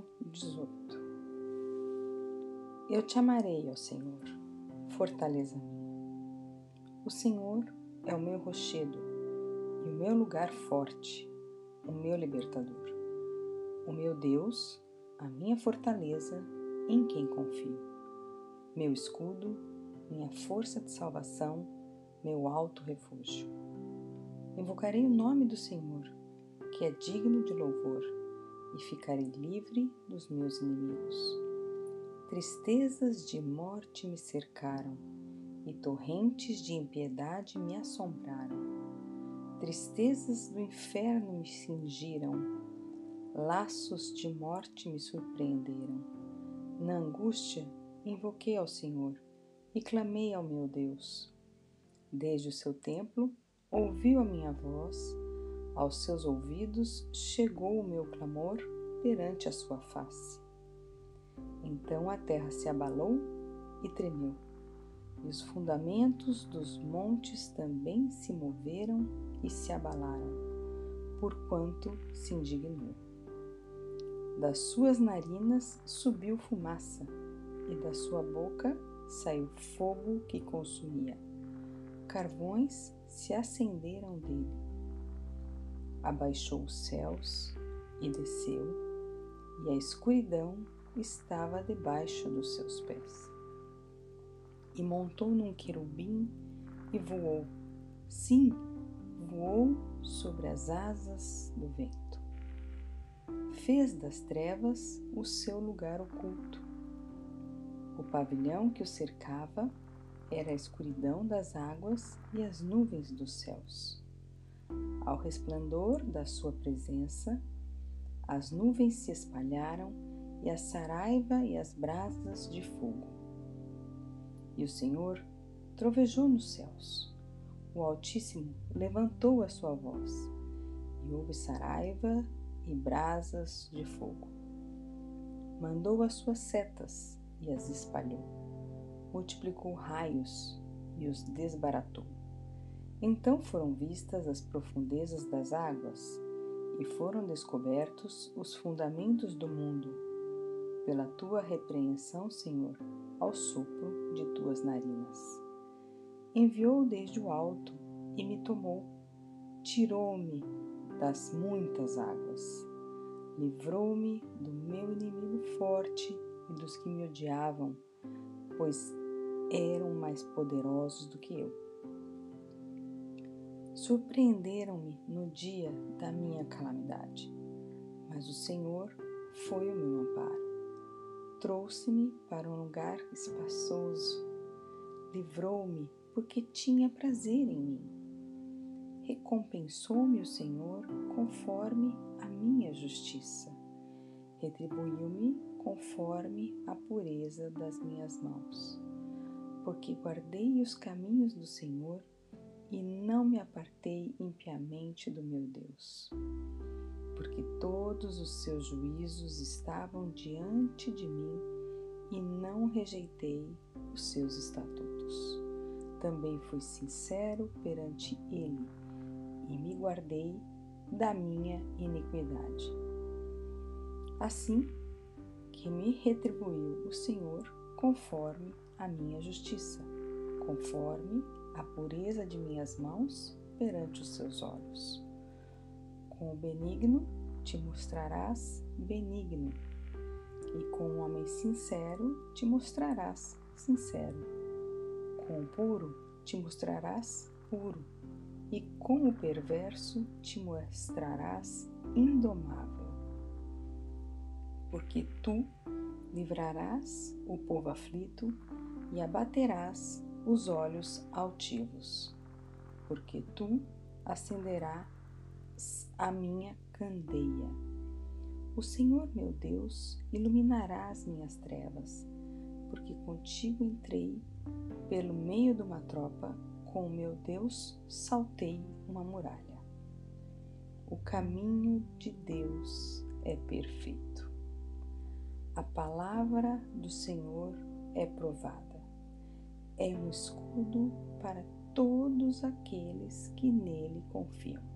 Salmo 18 Eu te amarei, ó Senhor, fortaleza minha. O Senhor é o meu rochedo e o meu lugar forte, o meu libertador. O meu Deus, a minha fortaleza, em quem confio. Meu escudo, minha força de salvação, meu alto refúgio. Invocarei o nome do Senhor, que é digno de louvor e ficarei livre dos meus inimigos. Tristezas de morte me cercaram e torrentes de impiedade me assombraram. Tristezas do inferno me cingiram, laços de morte me surpreenderam. Na angústia, invoquei ao Senhor e clamei ao meu Deus. Desde o seu templo, ouviu a minha voz aos seus ouvidos chegou o meu clamor perante a sua face. Então a terra se abalou e tremeu, e os fundamentos dos montes também se moveram e se abalaram, porquanto se indignou. Das suas narinas subiu fumaça, e da sua boca saiu fogo que consumia. Carvões se acenderam dele abaixou os céus e desceu, e a escuridão estava debaixo dos seus pés. E montou num querubim e voou, sim, voou sobre as asas do vento. Fez das trevas o seu lugar oculto. O pavilhão que o cercava era a escuridão das águas e as nuvens dos céus. Ao resplendor da sua presença, as nuvens se espalharam e a saraiva e as brasas de fogo. E o Senhor trovejou nos céus. O Altíssimo levantou a sua voz, e houve saraiva e brasas de fogo. Mandou as suas setas e as espalhou. Multiplicou raios e os desbaratou. Então foram vistas as profundezas das águas e foram descobertos os fundamentos do mundo, pela tua repreensão, Senhor, ao sopro de tuas narinas. Enviou desde o alto e me tomou, tirou-me das muitas águas, livrou-me do meu inimigo forte e dos que me odiavam, pois eram mais poderosos do que eu surpreenderam-me no dia da minha calamidade, mas o Senhor foi o meu amparo. Trouxe-me para um lugar espaçoso, livrou-me porque tinha prazer em mim. Recompensou-me o Senhor conforme a minha justiça, retribuiu-me conforme a pureza das minhas mãos, porque guardei os caminhos do Senhor e não me apartei impiamente do meu Deus, porque todos os seus juízos estavam diante de mim e não rejeitei os seus estatutos. Também fui sincero perante ele e me guardei da minha iniquidade. Assim que me retribuiu o Senhor conforme a minha justiça, conforme a pureza de minhas mãos perante os seus olhos. Com o benigno te mostrarás benigno, e com o homem sincero te mostrarás sincero. Com o puro te mostrarás puro, e com o perverso te mostrarás indomável. Porque tu livrarás o povo aflito e abaterás os olhos altivos, porque tu acenderás a minha candeia. O Senhor meu Deus iluminará as minhas trevas, porque contigo entrei pelo meio de uma tropa, com o meu Deus saltei uma muralha. O caminho de Deus é perfeito. A palavra do Senhor é provada é um escudo para todos aqueles que nele confiam.